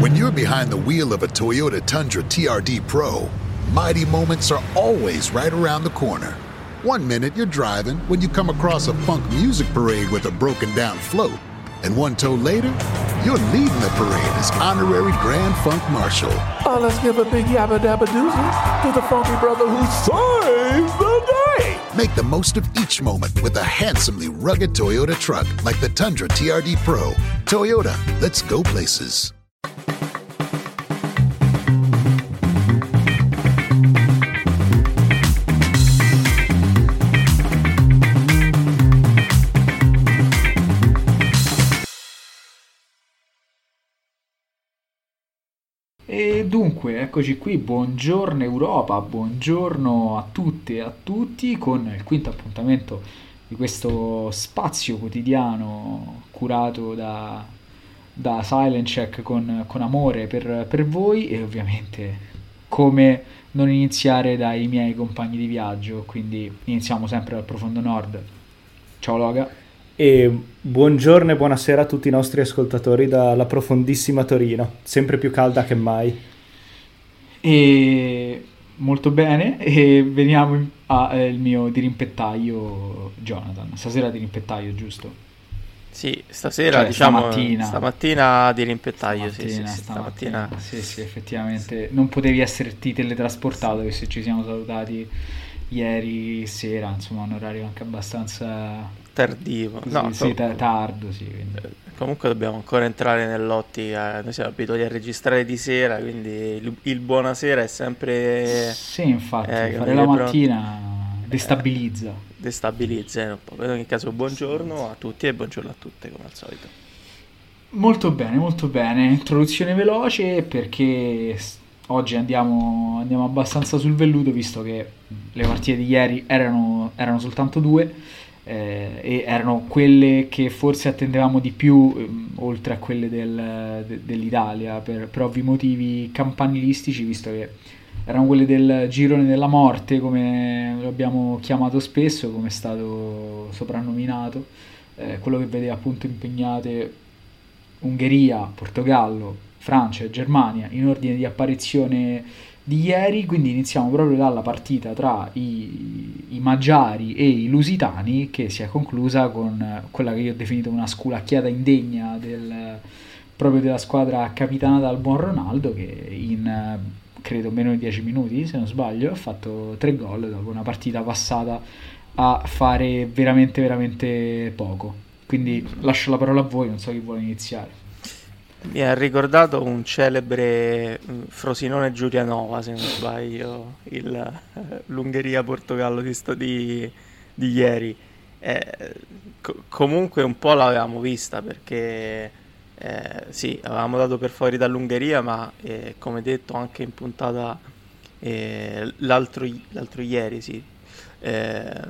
When you're behind the wheel of a Toyota Tundra TRD Pro, mighty moments are always right around the corner. One minute you're driving when you come across a funk music parade with a broken down float. And one tow later, you're leading the parade as honorary Grand Funk Marshal. Oh, let's give a big yabba dabba doozy to the funky brother who saves the day. Make the most of each moment with a handsomely rugged Toyota truck like the Tundra TRD Pro. Toyota, let's go places. Dunque, eccoci qui, buongiorno Europa, buongiorno a tutte e a tutti con il quinto appuntamento di questo spazio quotidiano curato da, da Silent Check con, con amore per, per voi e ovviamente come non iniziare dai miei compagni di viaggio, quindi iniziamo sempre dal profondo nord. Ciao Loga. E buongiorno e buonasera a tutti i nostri ascoltatori dalla profondissima Torino, sempre più calda che mai. E molto bene, e veniamo al eh, mio dirimpettaio Jonathan. Stasera dirimpettaio, giusto? Sì, stasera Cioè, diciamo stamattina. stamattina dirimpettaio, sì, sì, Stamattina, sì, stamattina. stamattina Sì, sì, effettivamente. Non potevi esserti teletrasportato, che se ci siamo salutati ieri sera, insomma, un orario anche abbastanza tardivo. No, sì, ta- tardo, sì. quindi. Comunque dobbiamo ancora entrare nell'ottica, noi siamo abituati a registrare di sera, quindi il, il buonasera è sempre Sì, infatti, Eh, fare la mattina destabilizza. destabilizza un po'. In ogni caso buongiorno a tutti e buongiorno a tutte come al solito. Molto bene, molto bene. Introduzione veloce perché oggi andiamo, andiamo abbastanza sul velluto visto che le partite di ieri erano, erano soltanto due eh, e erano quelle che forse attendevamo di più ehm, oltre a quelle del- de- dell'Italia per, per ovvi motivi campanilistici visto che erano quelle del girone della morte come lo abbiamo chiamato spesso, come è stato soprannominato, eh, quello che vedeva appunto impegnate Ungheria, Portogallo, Francia e Germania in ordine di apparizione di ieri, quindi iniziamo proprio dalla partita tra i, i Magiari e i Lusitani che si è conclusa con eh, quella che io ho definito una sculacchiata indegna del, proprio della squadra capitanata dal buon Ronaldo che in eh, credo meno di 10 minuti se non sbaglio ha fatto tre gol dopo una partita passata a fare veramente veramente poco. Quindi lascio la parola a voi, non so chi vuole iniziare. Mi ha ricordato un celebre mm, Frosinone Giulianova, se non sbaglio, il, eh, l'Ungheria-Portogallo di, di, di ieri. Eh, co- comunque un po' l'avevamo vista perché eh, sì, avevamo dato per fuori dall'Ungheria, ma eh, come detto anche in puntata eh, l'altro, l'altro ieri, sì. Eh,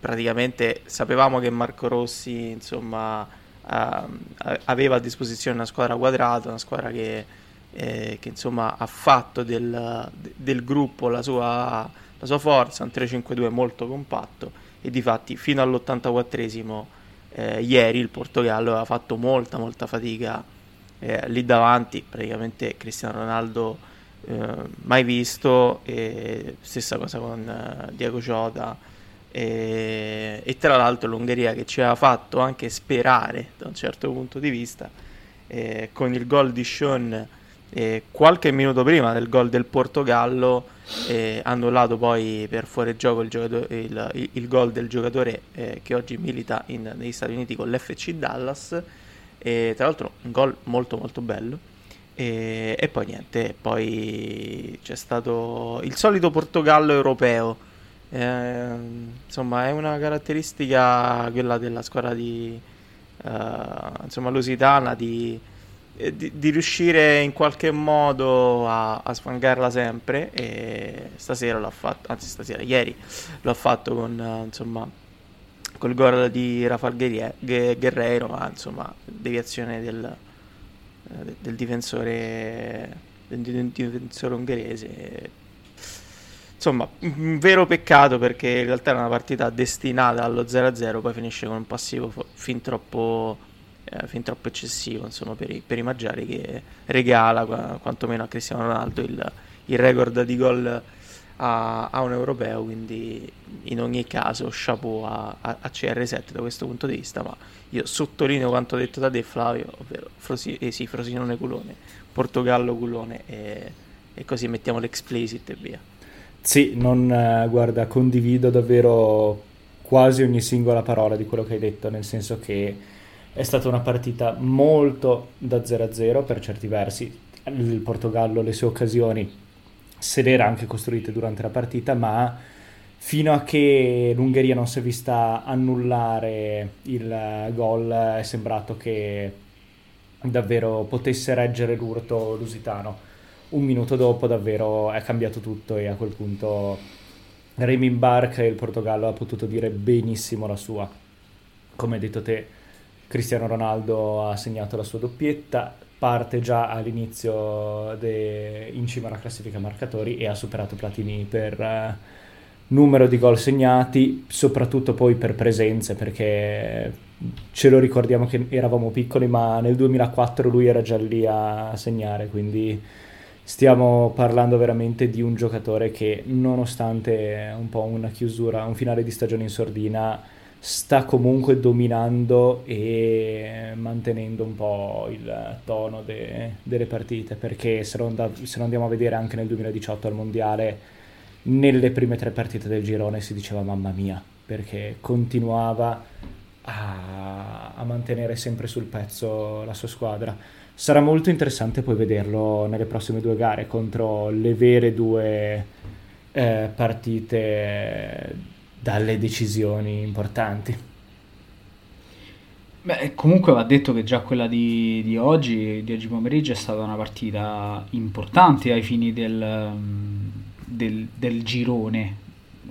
praticamente sapevamo che Marco Rossi, insomma, a- aveva a disposizione una squadra quadrata, una squadra che, eh, che, insomma ha fatto del, de- del gruppo la sua, la sua forza, un 3-5-2 molto compatto e difatti fino all'84esimo eh, ieri il Portogallo aveva fatto molta molta fatica eh, lì davanti, praticamente Cristiano Ronaldo eh, mai visto, e stessa cosa con eh, Diego Jota e, e tra l'altro l'Ungheria che ci aveva fatto anche sperare da un certo punto di vista eh, con il gol di Sean eh, qualche minuto prima del gol del Portogallo eh, annullato poi per fuori gioco il, giocato- il- il- il gol del giocatore eh, che oggi milita in- negli Stati Uniti con l'FC Dallas. E tra l'altro un gol molto molto bello. E, e poi niente poi c'è stato il solito Portogallo europeo eh, insomma, è una caratteristica quella della squadra di eh, insomma, lusitana di, eh, di, di riuscire in qualche modo a, a sfangarla sempre. E stasera l'ha fatto, anzi, stasera, ieri l'ha fatto con eh, insomma col gol di Rafael Guerreiro, ma insomma, deviazione del, eh, del difensore del difensore ungherese Insomma, un vero peccato perché in realtà era una partita destinata allo 0-0, poi finisce con un passivo fin troppo eh, fin troppo eccessivo insomma, per, i, per i Maggiari che regala quantomeno a Cristiano Ronaldo il, il record di gol a, a, un europeo, quindi in ogni caso chapeau a, a, a, CR7 da questo punto di vista, ma io sottolineo quanto detto da te Flavio, ovvero Frosi, eh sì, Frosinone culone, Portogallo culone e, e così mettiamo l'explicit e via. Sì, non, eh, guarda, condivido davvero quasi ogni singola parola di quello che hai detto, nel senso che è stata una partita molto da 0-0 per certi versi. Il Portogallo, le sue occasioni se le era anche costruite durante la partita, ma fino a che l'Ungheria non si è vista annullare il gol è sembrato che davvero potesse reggere l'urto lusitano. Un minuto dopo davvero è cambiato tutto e a quel punto Raymond Bark e il Portogallo ha potuto dire benissimo la sua. Come hai detto te, Cristiano Ronaldo ha segnato la sua doppietta, parte già all'inizio de... in cima alla classifica marcatori e ha superato Platini per uh, numero di gol segnati, soprattutto poi per presenze, perché ce lo ricordiamo che eravamo piccoli, ma nel 2004 lui era già lì a segnare, quindi stiamo parlando veramente di un giocatore che nonostante un po' una chiusura, un finale di stagione in sordina, sta comunque dominando e mantenendo un po' il tono de- delle partite perché se lo, and- se lo, andiamo a vedere anche nel 2018 al mondiale nelle prime tre partite del girone si diceva mamma mia perché continuava a, a mantenere sempre sul pezzo la sua squadra sarà molto interessante poi vederlo nelle prossime due gare contro le vere due eh, partite dalle decisioni importanti. Beh, comunque va detto che già quella di, di, oggi, di oggi pomeriggio, è stata una partita importante ai fini del, del, del girone,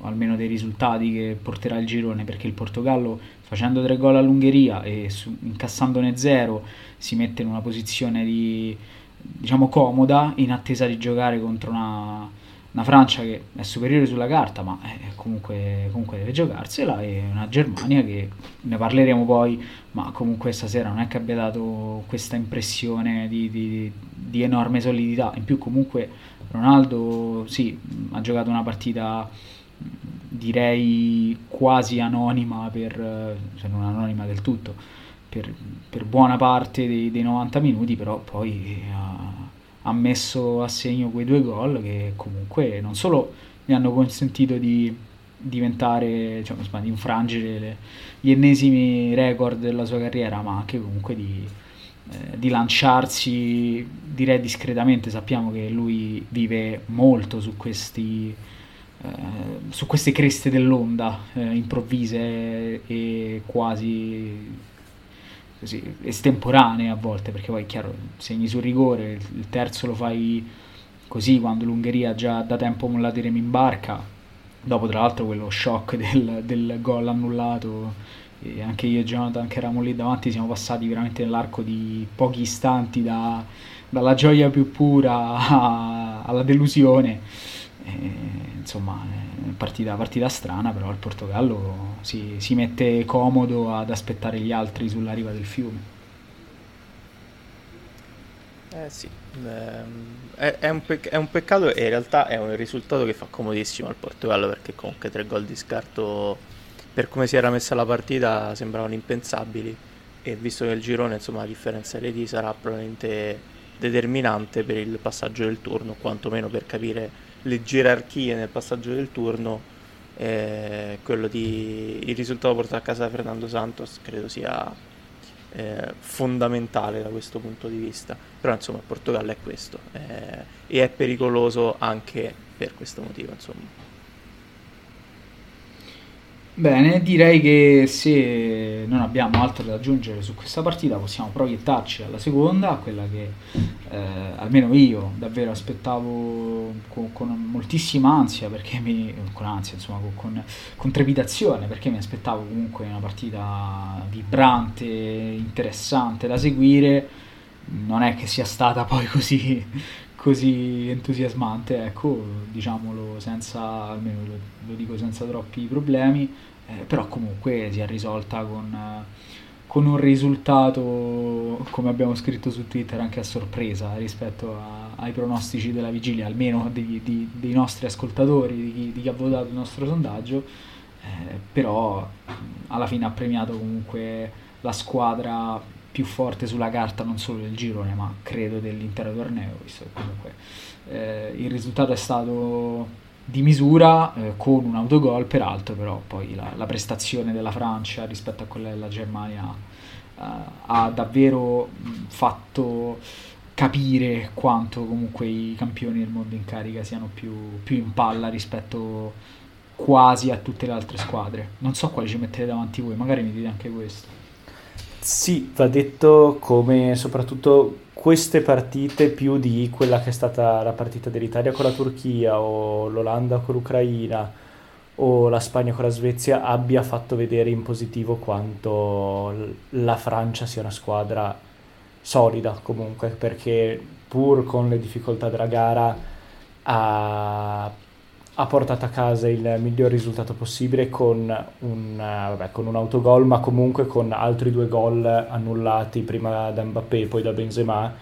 almeno dei risultati che porterà il girone, perché il Portogallo facendo tre gol all'Ungheria e su, incassandone zero si mette in una posizione di, diciamo comoda in attesa di giocare contro una, una Francia che è superiore sulla carta, ma eh, comunque, comunque, deve giocarsela, e una Germania che ne parleremo poi, ma comunque stasera non è che abbia dato questa impressione di, di, di enorme solidità. In più, comunque, Ronaldo sì, ha giocato una partita direi quasi anonima, per, se non anonima del tutto, per, per buona parte dei, dei 90 minuti, però poi ha ha messo a segno quei due gol che comunque non solo gli hanno consentito di diventare, cioè, di infrangere le, gli ennesimi record della sua carriera, ma anche comunque di, eh, di lanciarsi, direi discretamente, sappiamo che lui vive molto su questi... Eh, su queste creste dell'onda eh, improvvise e quasi così, estemporanee a volte, perché poi è chiaro, segni sul rigore, il terzo lo fai così quando l'Ungheria già da tempo mollato i remi in barca, dopo tra l'altro quello shock del, del gol annullato, e anche io e Jonathan che eravamo lì davanti siamo passati veramente nell'arco di pochi istanti da, dalla gioia più pura alla delusione. E, insomma, partita, partita strana, però il Portogallo si, si mette comodo ad aspettare gli altri sulla riva del fiume. Eh sì, ehm, è, un pec- è, un peccato e in realtà è un risultato che fa comodissimo al Portogallo perché comunque tre gol di scarto per come si era messa la partita sembravano impensabili e visto che il girone insomma la differenza di sarà probabilmente determinante per il passaggio del turno, quantomeno per capire le gerarchie nel passaggio del turno, eh, quello di il risultato portato a casa da Fernando Santos credo sia eh, fondamentale da questo punto di vista. Però insomma il Portogallo è questo eh, e è pericoloso anche per questo motivo. Insomma. Bene, direi che se non abbiamo altro da aggiungere su questa partita possiamo proiettarci alla seconda, quella che eh, almeno io davvero aspettavo con, con, moltissima ansia, mi, con ansia, insomma, con, con, con trepidazione, perché mi aspettavo comunque una partita vibrante, interessante da seguire. Non è che sia stata poi così così entusiasmante, ecco, diciamolo senza, almeno lo, lo dico senza troppi problemi, eh, però comunque si è risolta con, con un risultato, come abbiamo scritto su Twitter, anche a sorpresa rispetto a, ai pronostici della vigilia, almeno di, di, dei nostri ascoltatori, di chi, di chi, ha votato il nostro sondaggio, eh, però alla fine ha premiato comunque la squadra più forte sulla carta, non solo del girone, ma credo dell'intero torneo, visto che comunque eh, il risultato è stato di misura eh, con un autogol peraltro però poi la, la, prestazione della Francia rispetto a quella della Germania eh, ha davvero fatto capire quanto comunque i campioni del mondo in carica siano più, più in palla rispetto quasi a tutte le altre squadre. Non so quali ci mettete davanti voi magari mi dite anche questo sì, va detto come soprattutto queste partite più di quella che è stata la partita dell'Italia con la Turchia o l'Olanda con l'Ucraina o la Spagna con la Svezia abbia fatto vedere in positivo quanto la Francia sia una squadra solida comunque perché pur con le difficoltà della gara ha ha portato a casa il miglior risultato possibile con un, vabbè, con un autogol, ma comunque con altri due gol annullati prima da Mbappé e poi da Benzema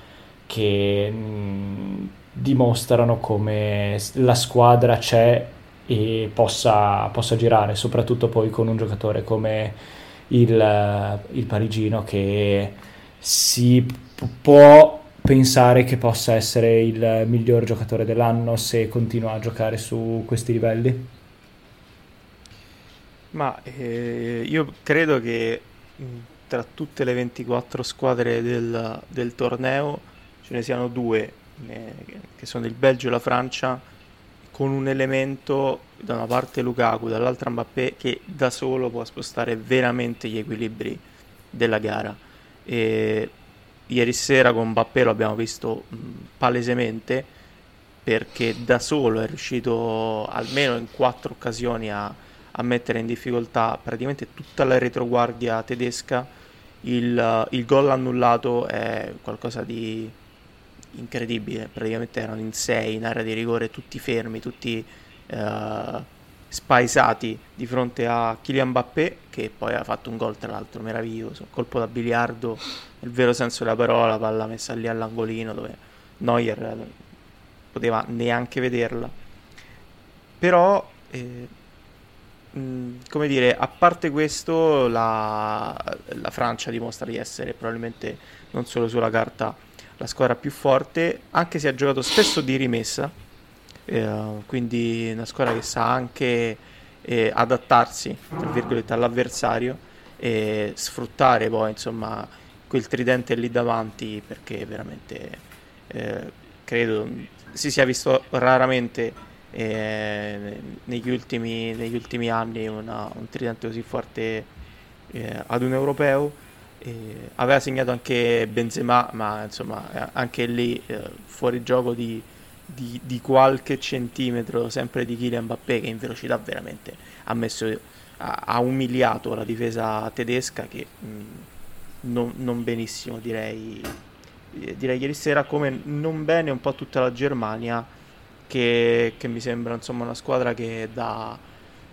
che mh, dimostrano come la squadra c'è e possa, possa, girare, soprattutto poi con un giocatore come il, il parigino che si può pensare che possa essere il miglior giocatore dell'anno se continua a giocare su questi livelli? Ma eh, io credo che tra tutte le 24 squadre del, del torneo ce ne siano due, eh, che sono il Belgio e la Francia, con un elemento da una parte Lukaku, dall'altra Mbappé, che da solo può spostare veramente gli equilibri della gara. E ieri sera con Mbappé lo abbiamo visto mh, palesemente perché da solo è riuscito almeno in quattro occasioni a, a mettere in difficoltà praticamente tutta la retroguardia tedesca. Il, il gol annullato è qualcosa di incredibile, praticamente erano in sei in area di rigore, tutti fermi, tutti uh, spaesati di fronte a Kylian Mbappé che poi ha fatto un gol tra l'altro meraviglioso, colpo da biliardo nel vero senso della parola, palla messa lì all'angolino dove Neuer poteva neanche vederla. Però, eh, come dire, a parte questo, la, la Francia dimostra di essere probabilmente non solo sulla carta la squadra più forte, anche se ha giocato spesso di rimessa, eh, quindi una squadra che sa anche eh, adattarsi all'avversario e sfruttare poi insomma quel tridente lì davanti perché veramente eh, credo si sia visto raramente eh, negli, ultimi, negli, ultimi, anni una, un tridente così forte eh, ad un europeo. aveva segnato anche Benzema, ma insomma anche lì eh, fuori gioco di, di, di, qualche centimetro, sempre di Kylian Mbappé che in velocità veramente ha messo ha, ha umiliato la difesa tedesca che mh, non, non benissimo direi, direi ieri sera, come non bene un po' tutta la Germania che, che mi sembra insomma una squadra che da,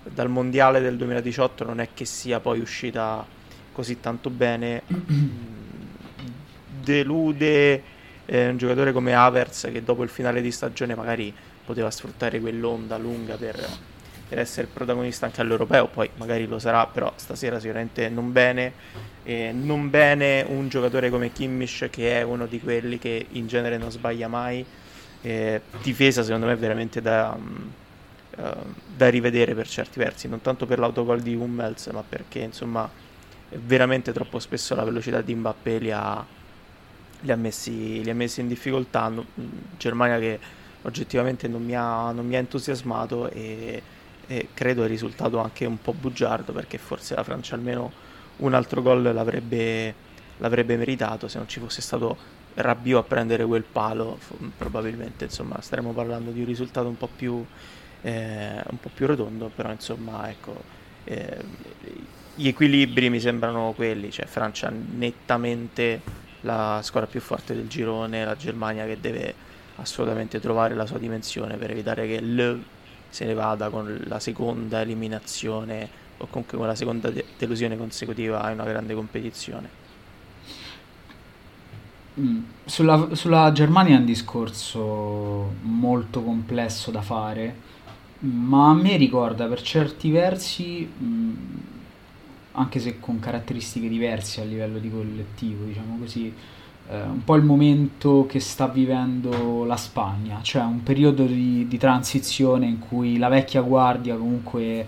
dal mondiale del 2018 non è che sia poi uscita così tanto bene. Delude eh, un giocatore come Avers che dopo il finale di stagione magari poteva sfruttare quell'onda lunga per, per essere protagonista anche all'europeo, poi magari lo sarà, però stasera sicuramente non bene. Eh, non bene un giocatore come Kimmich che è uno di quelli che in genere non sbaglia mai. Eh, difesa secondo me veramente da, um, uh, da, rivedere per certi versi, non tanto per l'autogol di Hummels, ma perché insomma veramente troppo spesso la velocità di Mbappé li ha, li ha, messi, li ha messi, in difficoltà. No, Germania che oggettivamente non mi ha, non mi ha entusiasmato e, e credo è risultato anche un po' bugiardo perché forse la Francia almeno un altro gol l'avrebbe, l'avrebbe meritato se non ci fosse stato Rabiot a prendere quel palo probabilmente insomma staremmo parlando di un risultato un po' più eh, un po' più rotondo però insomma ecco eh, gli equilibri mi sembrano quelli cioè Francia nettamente la squadra più forte del girone la Germania che deve assolutamente trovare la sua dimensione per evitare che L se ne vada con la seconda eliminazione o comunque con la seconda de- delusione consecutiva in una grande competizione. Mm. Sulla, sulla Germania è un discorso molto complesso da fare, ma a me ricorda per certi versi, mh, mm, anche se con caratteristiche diverse a livello di collettivo, diciamo così, eh, un po' il momento che sta vivendo la Spagna, cioè un periodo di, di transizione in cui la vecchia guardia comunque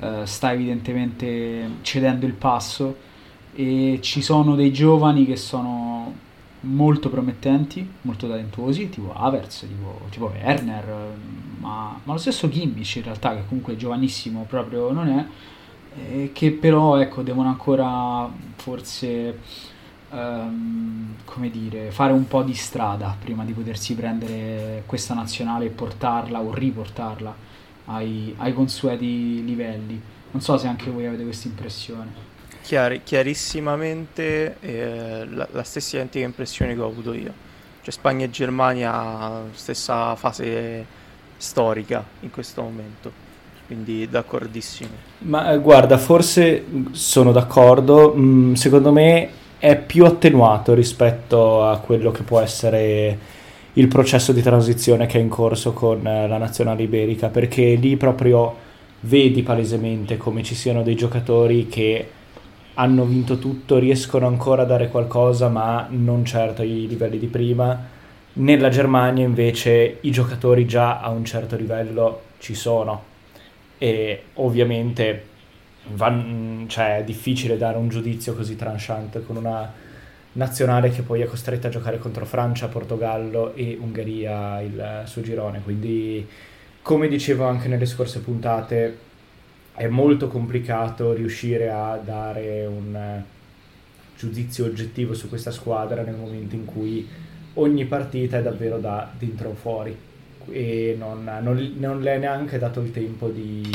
eh, sta evidentemente cedendo il passo e ci sono dei giovani che sono molto promettenti, molto talentuosi, tipo Avers, tipo, tipo Werner, ma, ma, lo stesso Kimmich in realtà, che comunque giovanissimo proprio non è, eh, che però ecco, devono ancora forse um, come dire, fare un po' di strada prima di potersi prendere questa nazionale e portarla o riportarla ai, ai consueti livelli. Non so se anche voi avete questa impressione. Chiari, chiarissimamente eh, la, la, stessa identica impressione che ho avuto io. Cioè Spagna e Germania, stessa fase storica in questo momento, quindi d'accordissimo. Ma eh, guarda, forse sono d'accordo, mm, secondo me è più attenuato rispetto a quello che può essere il processo di transizione che è in corso con eh, la nazionale iberica, perché lì proprio vedi palesemente come ci siano dei giocatori che hanno vinto tutto, riescono ancora a dare qualcosa, ma non certo ai livelli di prima. Nella Germania invece i giocatori già a un certo livello ci sono e ovviamente van, cioè, è difficile dare un giudizio così tranchant con una nazionale che poi è costretta a giocare contro Francia, Portogallo e Ungheria il suo girone, quindi come dicevo anche nelle scorse puntate è molto complicato riuscire a dare un giudizio oggettivo su questa squadra nel momento in cui ogni partita è davvero da dentro o fuori e non, non, non le è neanche dato il tempo di,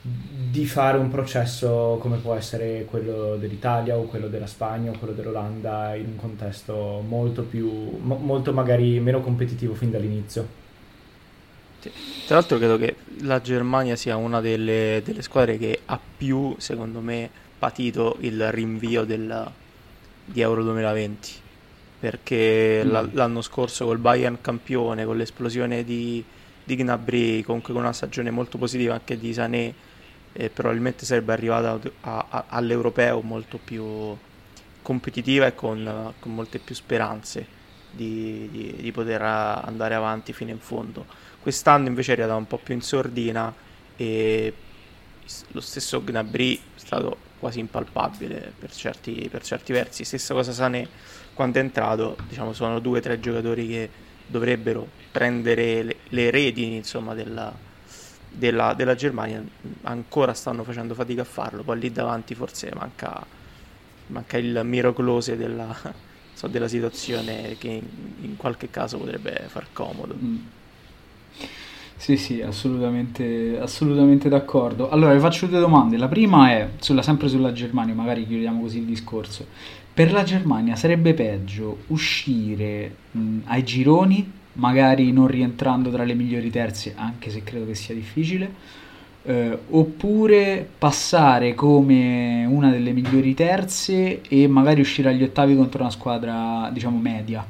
di fare un processo come può essere quello dell'Italia o quello della Spagna o quello dell'Olanda in un contesto molto più mo, molto magari meno competitivo fin dall'inizio. Tra l'altro credo che la Germania sia una delle, delle squadre che ha più, secondo me, patito il rinvio del, di Euro 2020 perché mm. l'anno scorso col Bayern campione, con l'esplosione di, di Gnabry, comunque con una stagione molto positiva anche di Sané, eh, probabilmente sarebbe arrivata a, a, all'europeo molto più competitiva e con, con molte più speranze di, di, di poter andare avanti fino in fondo Quest'anno invece è arrivata un po' più in sordina e lo stesso Gnabry è stato quasi impalpabile per certi, per certi versi. Stessa cosa Sané quando è entrato, diciamo, sono due o tre giocatori che dovrebbero prendere le, le redini insomma, della, della, della, Germania, ancora stanno facendo fatica a farlo, poi lì davanti forse manca, manca il miraclose della, so, della situazione che in, in, qualche caso potrebbe far comodo. Mm. Sì, sì, assolutamente, assolutamente d'accordo. Allora, vi faccio due domande. La prima è sulla, sempre sulla Germania, magari chiudiamo così il discorso. Per la Germania sarebbe peggio uscire mh, ai gironi, magari non rientrando tra le migliori terze, anche se credo che sia difficile, eh, oppure passare come una delle migliori terze e magari uscire agli ottavi contro una squadra, diciamo, media?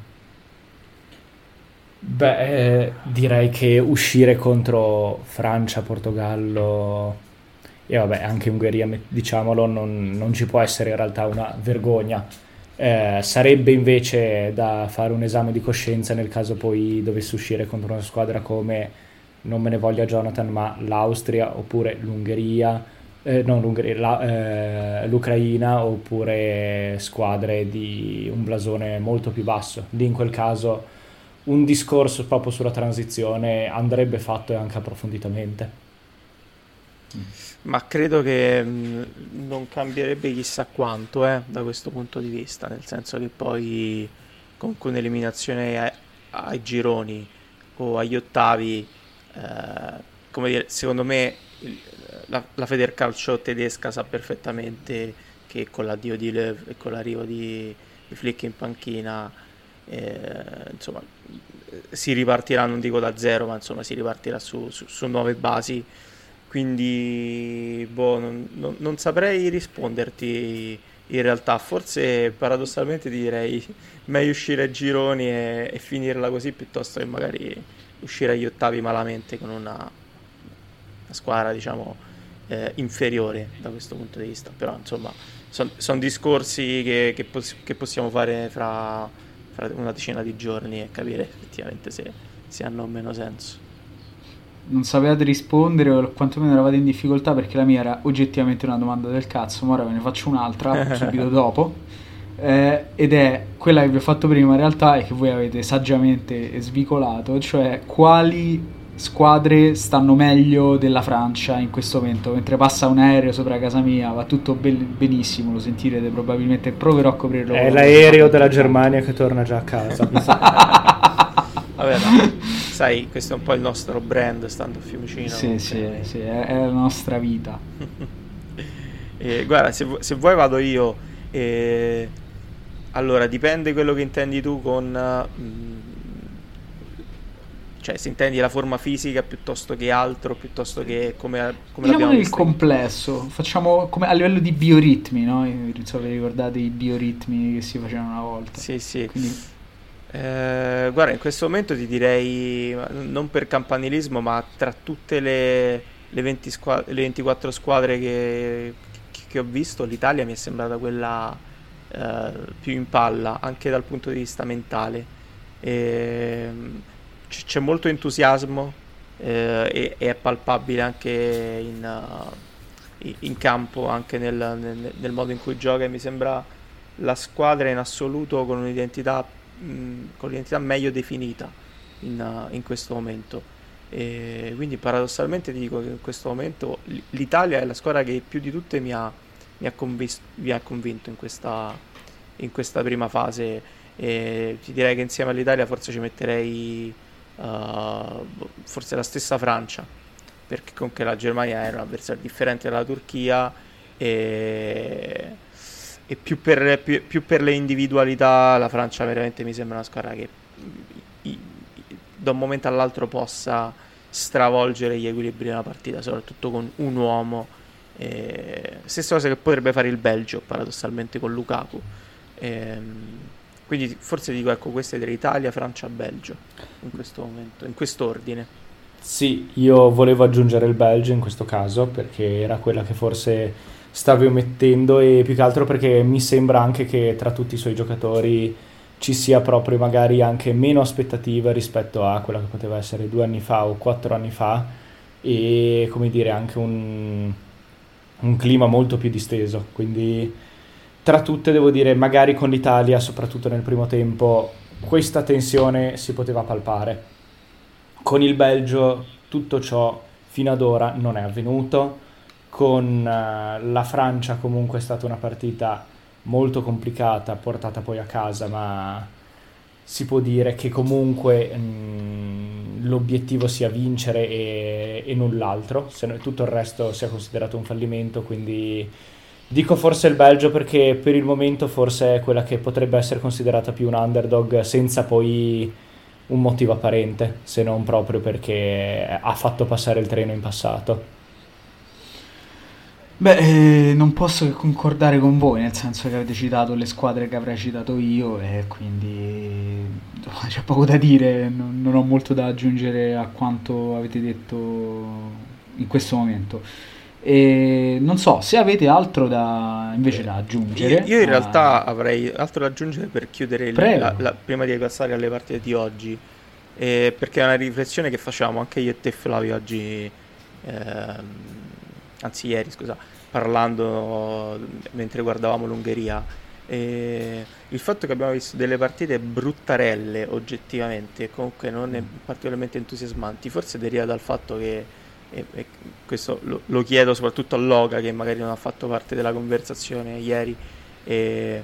Beh, eh, direi che uscire contro Francia, Portogallo e vabbè, anche Ungheria, diciamolo, non, non ci può essere in realtà una vergogna. Eh, sarebbe invece da fare un esame di coscienza nel caso poi dovesse uscire contro una squadra come, non me ne voglia Jonathan, ma l'Austria oppure l'Ungheria, eh, non l'Ungheria, la, eh, l'Ucraina oppure squadre di un blasone molto più basso. Lì in quel caso un discorso proprio sulla transizione andrebbe fatto anche approfonditamente. Ma credo che mh, non cambierebbe chissà quanto eh, da questo punto di vista, nel senso che poi con un'eliminazione ai, ai gironi o agli ottavi, eh, come dire, secondo me la, la Federcalcio tedesca sa perfettamente che con l'addio di Löw e con l'arrivo di, di Flick in panchina eh, insomma, si ripartirà, non dico da zero, ma insomma si ripartirà su, su, su nuove basi quindi boh, non, non, non saprei risponderti in realtà. Forse paradossalmente direi meglio uscire a gironi e, e, finirla così piuttosto che magari uscire agli ottavi malamente con una, una squadra diciamo eh, inferiore da questo punto di vista. Però insomma sono son discorsi che, che, pos- che, possiamo fare fra, fra, una decina di giorni e capire effettivamente se, se hanno o meno senso non sapevate rispondere o quantomeno eravate in difficoltà perché la mia era oggettivamente una domanda del cazzo, ma ora ve ne faccio un'altra subito dopo. Eh, ed è quella che vi ho fatto prima in realtà e che voi avete saggiamente svicolato, cioè quali squadre stanno meglio della Francia in questo momento. Mentre passa un aereo sopra casa mia, va tutto be- benissimo, lo sentirete probabilmente, proverò a coprirlo. È l'aereo della Germania che torna già a casa. Vabbè, no. sai, questo è un po' il nostro brand stando a Fiumicino. Sì, sì, sì, è, la nostra vita. eh, guarda, se, se, vuoi vado io. Eh, allora, dipende quello che intendi tu con... Mm, cioè, se intendi la forma fisica piuttosto che altro, piuttosto che come, come diciamo il complesso, facciamo come a livello di bioritmi, no? Non so vi ricordate i bioritmi che si facevano una volta. Sì, sì. Quindi eh, guarda, in questo momento ti direi, non per campanilismo, ma tra tutte le, le, 20 squad- le 24 squadre che, che, ho visto, l'Italia mi è sembrata quella eh, più in palla, anche dal punto di vista mentale. E, c- c'è molto entusiasmo eh, e, è palpabile anche in, uh, in campo, anche nel, nel, nel modo in cui gioca. Mi sembra la squadra in assoluto con un'identità con l'identità meglio definita in, uh, in questo momento. E quindi paradossalmente ti dico che in questo momento l'Italia è la squadra che più di tutte mi ha, mi ha, convis- mi ha convinto in questa, in questa, prima fase. E ti direi che insieme all'Italia forse ci metterei uh, forse la stessa Francia, perché comunque la Germania era un avversario differente dalla Turchia e e più per, più, più per, le individualità la Francia veramente mi sembra una squadra che da un momento all'altro possa stravolgere gli equilibri della partita, soprattutto con un uomo. Eh, stessa cosa che potrebbe fare il Belgio, paradossalmente, con Lukaku. Eh, quindi forse dico, ecco, queste tre Italia, Francia, Belgio, in questo momento, in quest'ordine. Sì, io volevo aggiungere il Belgio in questo caso, perché era quella che forse stavi omettendo e più che altro perché mi sembra anche che tra tutti i suoi giocatori ci sia proprio magari anche meno aspettativa rispetto a quella che poteva essere due anni fa o quattro anni fa e come dire anche un, un clima molto più disteso. Quindi tra tutte devo dire magari con l'Italia soprattutto nel primo tempo questa tensione si poteva palpare. Con il Belgio tutto ciò fino ad ora non è avvenuto con uh, la Francia comunque è stata una partita molto complicata, portata poi a casa, ma si può dire che comunque mh, mm, l'obiettivo sia vincere e, e null'altro, se no, tutto il resto sia considerato un fallimento, quindi dico forse il Belgio perché per il momento forse è quella che potrebbe essere considerata più un underdog senza poi un motivo apparente, se non proprio perché ha fatto passare il treno in passato. Beh, eh, non posso che concordare con voi, nel senso che avete citato le squadre che avrei citato io e quindi c'è poco da dire, non, non ho molto da aggiungere a quanto avete detto in questo momento. E non so se avete altro da invece da aggiungere. Io, io in a... realtà avrei altro da aggiungere per chiudere il, la, la, prima di passare alle partite di oggi, eh, perché è una riflessione che facciamo anche io e te, Flavio, oggi. Ehm, anzi ieri scusa, parlando mentre guardavamo l'Ungheria. E il fatto che abbiamo visto delle partite bruttarelle oggettivamente, comunque non particolarmente entusiasmanti, forse deriva dal fatto che, e, e questo lo, lo, chiedo soprattutto a Loga che magari non ha fatto parte della conversazione ieri, e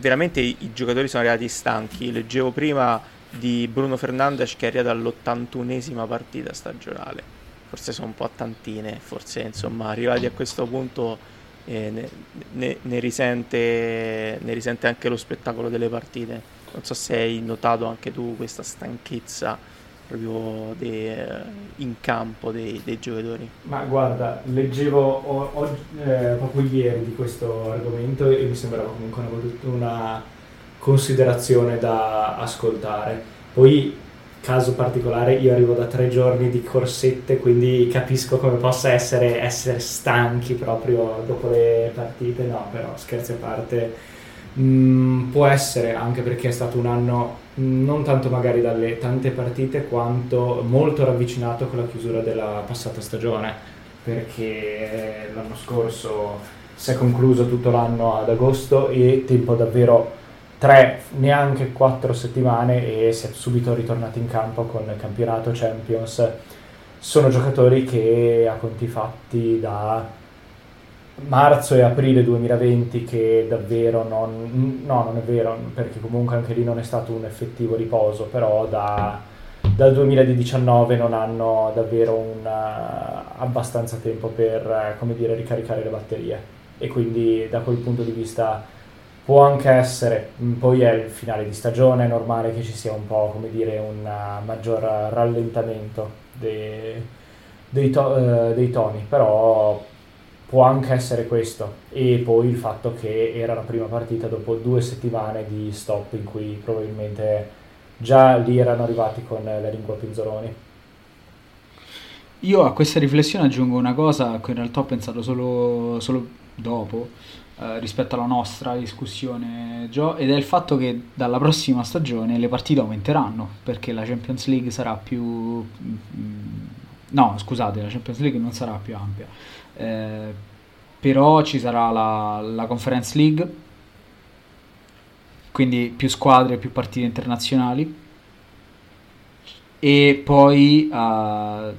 veramente i, i giocatori sono arrivati stanchi, leggevo prima di Bruno Fernandes che è arrivato all'81esima partita stagionale forse sono un po' a tantine, forse insomma arrivati a questo punto eh, ne, ne, ne, risente, ne, risente, anche lo spettacolo delle partite. Non so se hai notato anche tu questa stanchezza proprio de, in campo dei, dei, giocatori. Ma guarda, leggevo o, o, eh, proprio ieri di questo argomento e mi sembrava comunque una, una considerazione da ascoltare. Poi, caso particolare, io arrivo da tre giorni di corsette, quindi capisco come possa essere, essere stanchi proprio dopo le partite. No, però scherzi a parte, mm, può essere anche perché è stato un anno non tanto magari dalle tante partite quanto molto ravvicinato con la chiusura della passata stagione perché l'anno scorso si è concluso tutto l'anno ad agosto e tempo davvero tre, neanche quattro settimane e si è subito ritornati in campo con il campionato Champions. Sono giocatori che a conti fatti da marzo e aprile 2020 che davvero non, no, non è vero, perché comunque anche lì non è stato un effettivo riposo, però da, dal 2019 non hanno davvero un, uh, abbastanza tempo per, come dire, ricaricare le batterie e quindi da quel punto di vista può anche essere, mm, poi è il finale di stagione, è normale che ci sia un po', come dire, un uh, maggior rallentamento dei, dei, to- uh, dei toni, però può anche essere questo e poi il fatto che era la prima partita dopo due settimane di stop in cui probabilmente già lì erano arrivati con la lingua pinzoloni. Io a questa riflessione aggiungo una cosa cui in realtà ho pensato solo, solo dopo eh, rispetto alla nostra discussione Gio, ed è il fatto che dalla prossima stagione le partite aumenteranno perché la Champions League sarà più... Mm, no scusate, la Champions League non sarà più ampia. Eh, però ci sarà la, la, Conference League, quindi più squadre, più partite internazionali e poi uh,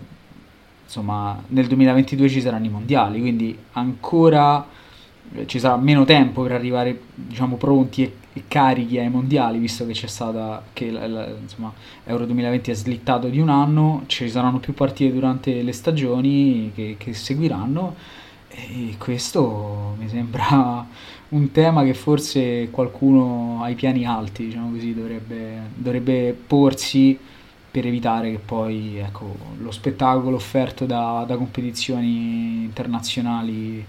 insomma nel 2022 ci saranno i mondiali, quindi ancora ci sarà meno tempo per arrivare diciamo pronti e, e carichi ai mondiali visto che c'è stata che la, la, insomma Euro 2020 è slittato di un anno ci saranno più partite durante le stagioni che, che seguiranno. E questo mi sembra un tema che forse qualcuno ai piani alti diciamo così dovrebbe, dovrebbe porsi per evitare che poi ecco, lo spettacolo offerto da, da competizioni internazionali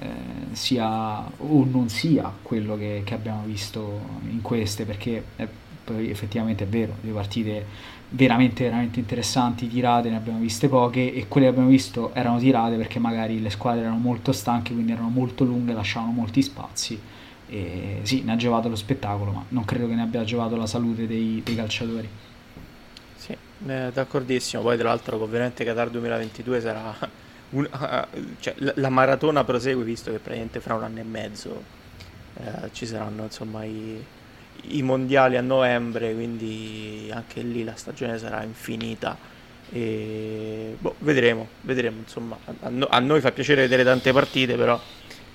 eh, sia o non sia quello che, che, abbiamo visto in queste, perché è, poi effettivamente è vero, le partite veramente, veramente interessanti, tirate, ne abbiamo viste poche e quelle che abbiamo visto erano tirate perché magari le squadre erano molto stanche, quindi erano molto lunghe, lasciavano molti spazi. E sì, ne ha giovato lo spettacolo, ma non credo che ne abbia giovato la salute dei, dei calciatori. Sì, eh, d'accordissimo. Poi, tra l'altro, ovviamente Qatar 2022 sarà un, uh, cioè, la, la, maratona prosegue visto che praticamente fra un anno e mezzo uh, ci saranno insomma i, i, mondiali a novembre quindi anche lì la stagione sarà infinita. E boh, vedremo vedremo insomma. A, no, a, noi fa piacere vedere tante partite però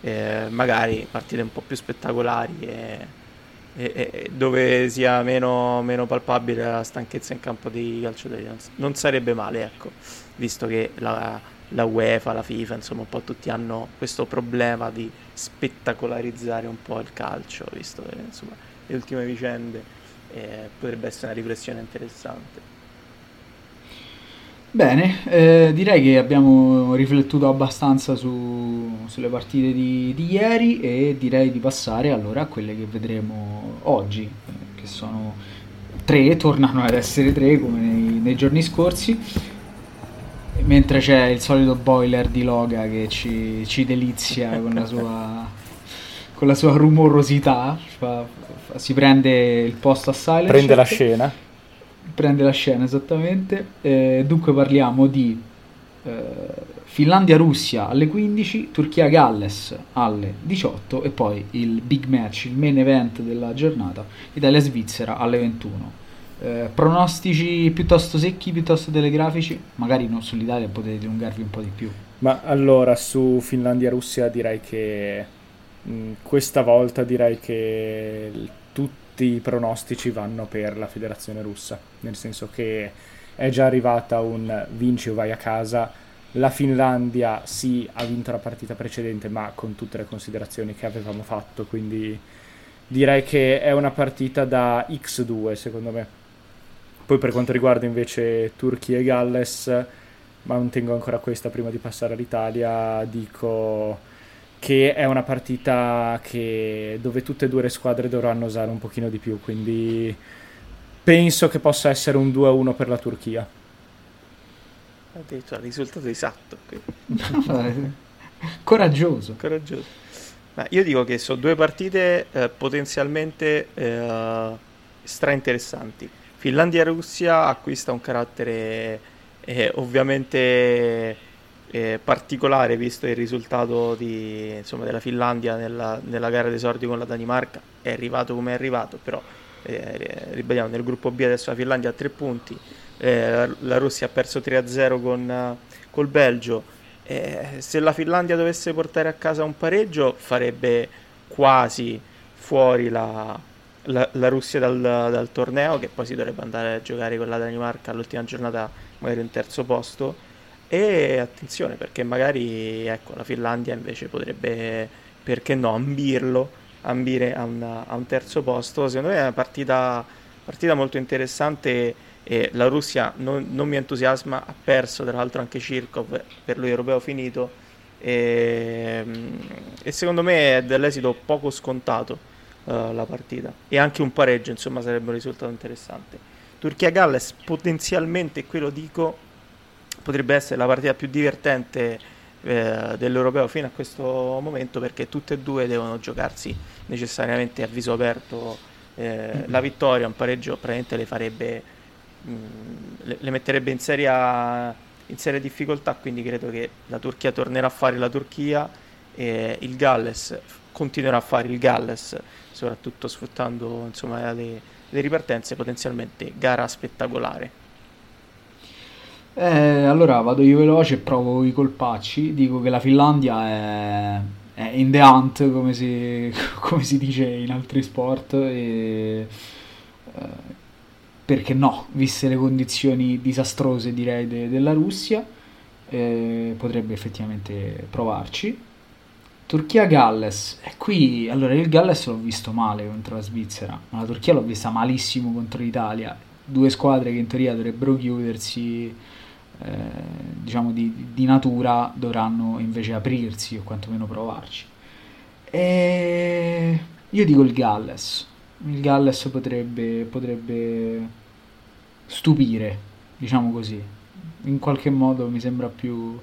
eh, magari partite un po' più spettacolari e, dove sia meno, meno, palpabile la stanchezza in campo dei calciatori non sarebbe male ecco visto che la la UEFA, la FIFA, insomma un po' tutti hanno questo problema di spettacolarizzare un po' il calcio, visto che insomma le ultime vicende eh, potrebbe essere una riflessione interessante. Bene, eh, direi che abbiamo riflettuto abbastanza su, sulle partite di, di, ieri e direi di passare allora a quelle che vedremo oggi, eh, che sono tre, tornano ad essere tre come nei, nei giorni scorsi mentre c'è il solito boiler di Loga che ci, ci delizia con la sua, con la sua rumorosità, fa, fa, si prende il posto a Silent Prende la scena. Prende la scena, esattamente. Eh, dunque parliamo di eh, Finlandia-Russia alle 15, Turchia-Galles alle 18 e poi il big match, il main event della giornata, Italia-Svizzera alle 21. Eh, pronostici piuttosto secchi, piuttosto telegrafici? Magari non sull'Italia potete dilungarvi un po' di più. Ma allora su Finlandia-Russia direi che mh, questa volta direi che tutti i pronostici vanno per la federazione russa, nel senso che è già arrivata un vinci o vai a casa. La Finlandia sì ha vinto la partita precedente, ma con tutte le considerazioni che avevamo fatto, quindi direi che è una partita da X2 secondo me. Poi per quanto riguarda invece Turchia e Galles, mantengo ancora questa prima di passare all'Italia, dico che è una partita che, dove tutte e due le squadre dovranno usare un pochino di più, quindi penso che possa essere un 2-1 per la Turchia. Addirittura il risultato esatto. Coraggioso. Coraggioso. Ma io dico che sono due partite eh, potenzialmente eh, stra interessanti. Finlandia e Russia acquista un carattere eh, ovviamente eh, particolare visto il risultato di, insomma, della Finlandia nella, nella gara d'esordio con la Danimarca. È arrivato come è arrivato, però eh, ribadiamo nel gruppo B adesso la Finlandia ha tre punti, eh, la Russia ha perso 3-0 con, col Belgio. Eh, se la Finlandia dovesse portare a casa un pareggio farebbe quasi fuori la, la, la Russia dal, dal, torneo che poi si dovrebbe andare a giocare con la Danimarca all'ultima giornata magari un terzo posto. E attenzione perché magari ecco, la Finlandia invece potrebbe perché no ambirlo ambire a, una, a un terzo posto. Secondo me è una partita, partita molto interessante e la Russia non, non, mi entusiasma, ha perso tra l'altro anche Cirkov per lui europeo finito. E, e secondo me è dell'esito poco scontato uh, la partita e anche un pareggio insomma sarebbe un risultato interessante. Turchia-Galles potenzialmente, qui lo dico, potrebbe essere la partita più divertente eh, dell'europeo fino a questo momento perché tutte e due devono giocarsi necessariamente a viso aperto eh, la vittoria, un pareggio praticamente le farebbe Mm, le, le, metterebbe in seria, in seria difficoltà, quindi credo che la Turchia tornerà a fare la Turchia e il Galles continuerà a fare il Galles, soprattutto sfruttando insomma, le, le ripartenze, potenzialmente gara spettacolare. Eh, allora vado io veloce, provo i colpacci, dico che la Finlandia è, è in the hunt come si, come si dice in altri sport e eh, perché no, viste le condizioni disastrose direi de- della Russia, eh, potrebbe effettivamente provarci. Turchia-Galles, e qui allora il Galles l'ho visto male contro la Svizzera, ma la Turchia l'ho vista malissimo contro l'Italia. Due squadre che in teoria dovrebbero chiudersi, eh, diciamo di, di, natura, dovranno invece aprirsi o quantomeno provarci. E io dico il Galles il Galles potrebbe, potrebbe stupire, diciamo così. In qualche modo mi sembra più,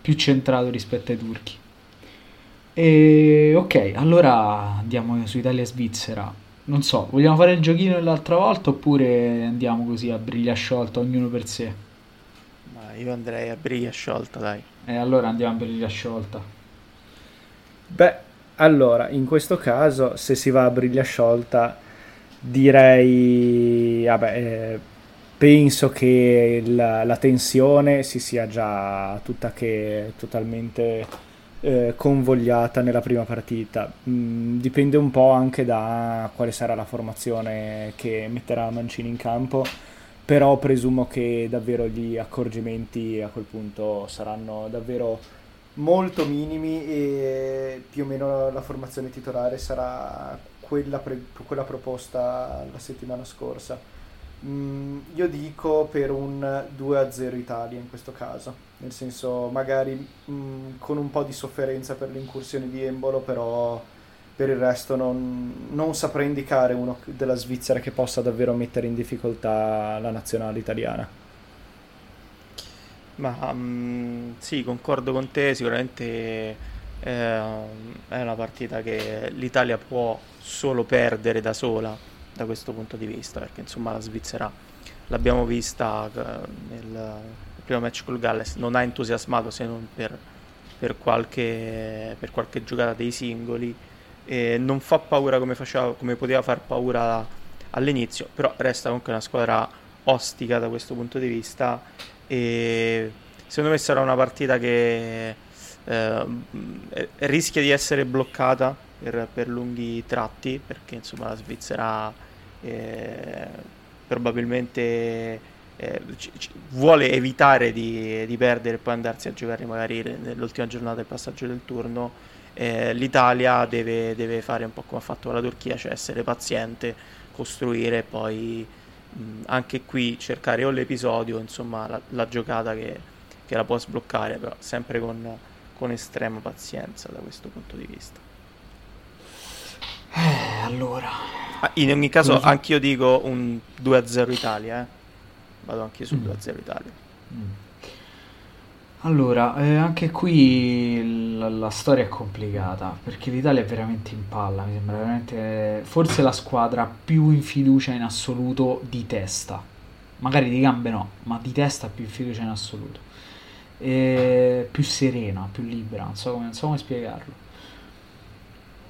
più centrato rispetto ai turchi. E ok, allora andiamo su Italia-Svizzera. Non so, vogliamo fare il giochino dell'altra volta oppure andiamo così a briglia sciolta, ognuno per sé? Ma io andrei a briglia sciolta, dai. E allora andiamo a briglia sciolta. Beh, allora, in questo caso, se si va a briglia sciolta, direi, vabbè, eh, penso che la, la, tensione si sia già tutta che totalmente eh, convogliata nella prima partita. Mm, dipende un po' anche da quale sarà la formazione che metterà Mancini in campo, però presumo che davvero gli accorgimenti a quel punto saranno davvero molto minimi e più o meno la formazione titolare sarà quella, pre- quella proposta la settimana scorsa. Mm, io dico per un 2-0 Italia in questo caso, nel senso magari mm, con un po' di sofferenza per l'incursione di Embolo, però per il resto non, non saprei indicare uno della Svizzera che possa davvero mettere in difficoltà la nazionale italiana. Ma um, sì, concordo con te, sicuramente eh, è una partita che l'Italia può solo perdere da sola da questo punto di vista, perché insomma la Svizzera l'abbiamo vista eh, nel primo match col Galles, non ha entusiasmato se non per, per, qualche, per qualche giocata dei singoli, e non fa paura come, faceva, come poteva far paura all'inizio, però resta comunque una squadra ostica da questo punto di vista e secondo me sarà una partita che eh, rischia di essere bloccata per, per, lunghi tratti perché insomma la Svizzera eh, probabilmente eh, c- c- vuole evitare di, di, perdere e poi andarsi a giocare magari nell'ultima giornata del passaggio del turno eh, l'Italia deve, deve, fare un po' come ha fatto la Turchia cioè essere paziente costruire e poi mh, anche qui cercare o l'episodio, insomma la, la giocata che, che, la può sbloccare, però sempre con, con estrema pazienza da questo punto di vista. Eh, allora. Ah, in ogni caso, anch'io dico un 2-0 Italia, eh. Vado anch'io sul mm. 2-0 Italia. Mm. Allora, eh, anche qui la, la, storia è complicata perché l'Italia è veramente in palla, mi sembra veramente forse la squadra più in fiducia in assoluto di testa. Magari di gambe no, ma di testa più in fiducia in assoluto. E più serena, più libera, non so come, non so come spiegarlo.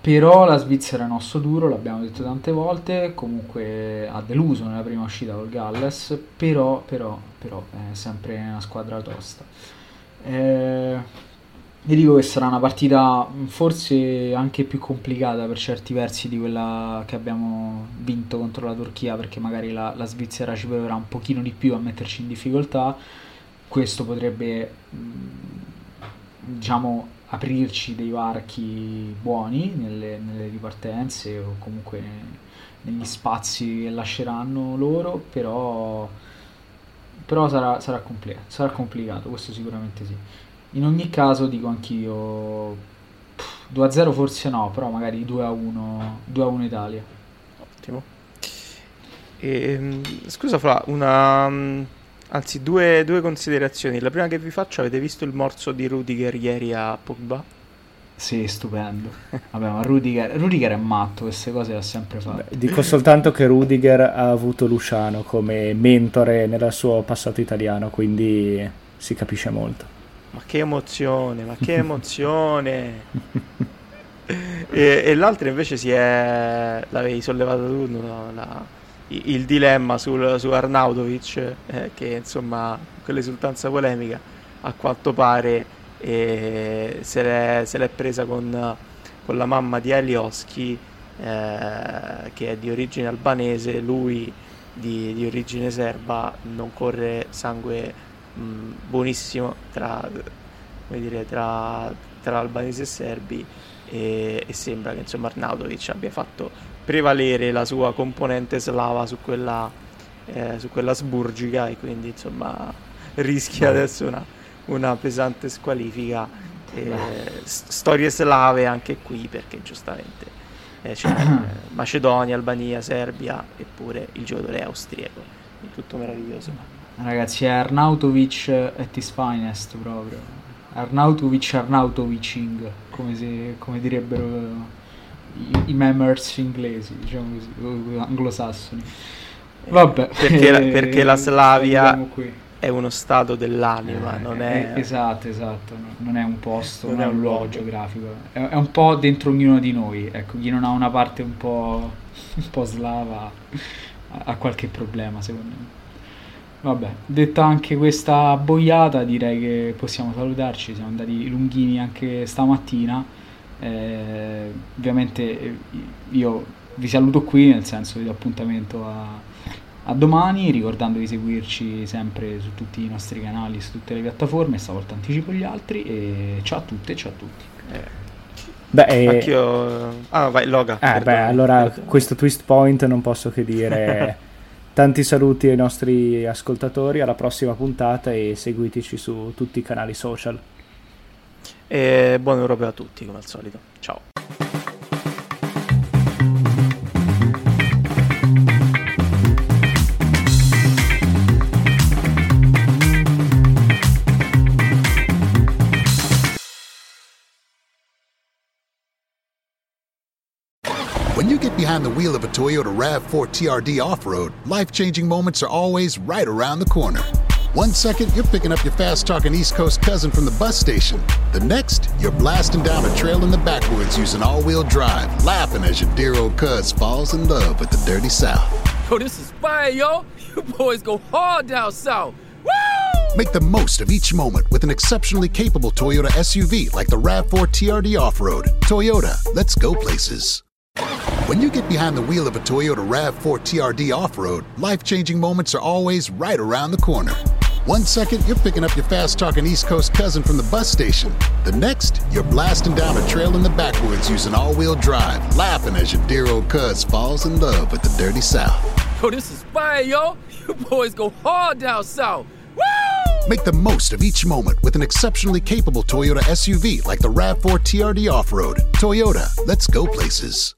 Però la Svizzera è un osso duro, l'abbiamo detto tante volte, comunque ha deluso nella prima uscita col Galles, però, però, però è sempre una squadra tosta. Eh, vi dico che sarà una partita forse anche più complicata per certi versi di quella che abbiamo vinto contro la Turchia, perché magari la, la Svizzera ci proverà un pochino di più a metterci in difficoltà. Questo potrebbe, diciamo, aprirci dei varchi buoni nelle, nelle ripartenze o comunque negli spazi che lasceranno loro, però, però sarà, sarà, compl- sarà complicato, questo sicuramente sì. In ogni caso dico anch'io 2-0 forse no, però magari 2-1, 2-1 Italia. Ottimo. E, ehm, scusa Fra, una Anzi, due, due, considerazioni. La prima che vi faccio, avete visto il morso di Rudiger ieri a Pogba? Sì, stupendo. Vabbè, ma Rudiger, Rudiger è matto, queste cose le ha sempre fatte. Beh, dico soltanto che Rudiger ha avuto Luciano come mentore nel suo passato italiano, quindi si capisce molto. Ma che emozione, ma che emozione! e, e l'altra invece si è... l'avevi sollevato tu, no? la il dilemma sul, su Arnautovic, eh, che insomma quell'esultanza polemica a quanto pare eh, se, l'è, se, l'è, presa con, con la mamma di Alioski, eh, che è di origine albanese, lui di, di origine serba, non corre sangue mh, buonissimo tra, dire, tra, tra albanesi e serbi e, e sembra che insomma Arnautovic abbia fatto prevalere la sua componente slava su quella, eh, su quella sburgica e quindi insomma rischia adesso una, una pesante squalifica. Eh, storie slave anche qui perché giustamente eh, c'è Macedonia, Albania, Serbia eppure il giocatore austriaco. È tutto meraviglioso. Ragazzi, è Arnautovic at his finest proprio. Arnautovic Arnautovicing, come, si, come direbbero i, i memers inglesi, diciamo così, anglosassoni. Vabbè, perché, la, perché la Slavia è uno stato dell'anima, eh, non è... Eh, esatto, esatto, no, non è un posto, non, non è un luogo geografico, è, è, un po' dentro ognuno di noi, ecco, chi non ha una parte un po', un po slava ha qualche problema secondo me. Vabbè, detta anche questa boiata direi che possiamo salutarci, siamo andati lunghini anche stamattina. Eh, ovviamente eh, io vi saluto qui, nel senso vi do appuntamento a, a domani, ricordando di seguirci sempre su tutti i nostri canali, su tutte le piattaforme, stavolta anticipo gli altri e ciao a tutte e ciao a tutti. Eh. Beh, eh... Anch'io... Ah, vai, Loga. Eh, beh, allora questo twist point non posso che dire tanti saluti ai nostri ascoltatori, alla prossima puntata e seguiteci su tutti i canali social. E buon europeo a tutti, come al solito. Ciao. Behind the wheel of a Toyota RAV4 TRD off road, life changing moments are always right around the corner. One second, you're picking up your fast talking East Coast cousin from the bus station. The next, you're blasting down a trail in the backwoods using all wheel drive, laughing as your dear old cuz falls in love with the dirty South. Yo, this is fire, yo. You boys go hard down south. Woo! Make the most of each moment with an exceptionally capable Toyota SUV like the RAV4 TRD Off Road. Toyota, let's go places. When you get behind the wheel of a Toyota RAV4 TRD off road, life changing moments are always right around the corner. One second, you're picking up your fast talking East Coast cousin from the bus station. The next, you're blasting down a trail in the backwoods using all wheel drive, laughing as your dear old cuz falls in love with the dirty South. Yo, this is fire, yo! You boys go hard down south! Woo! Make the most of each moment with an exceptionally capable Toyota SUV like the RAV4 TRD Off Road. Toyota, let's go places.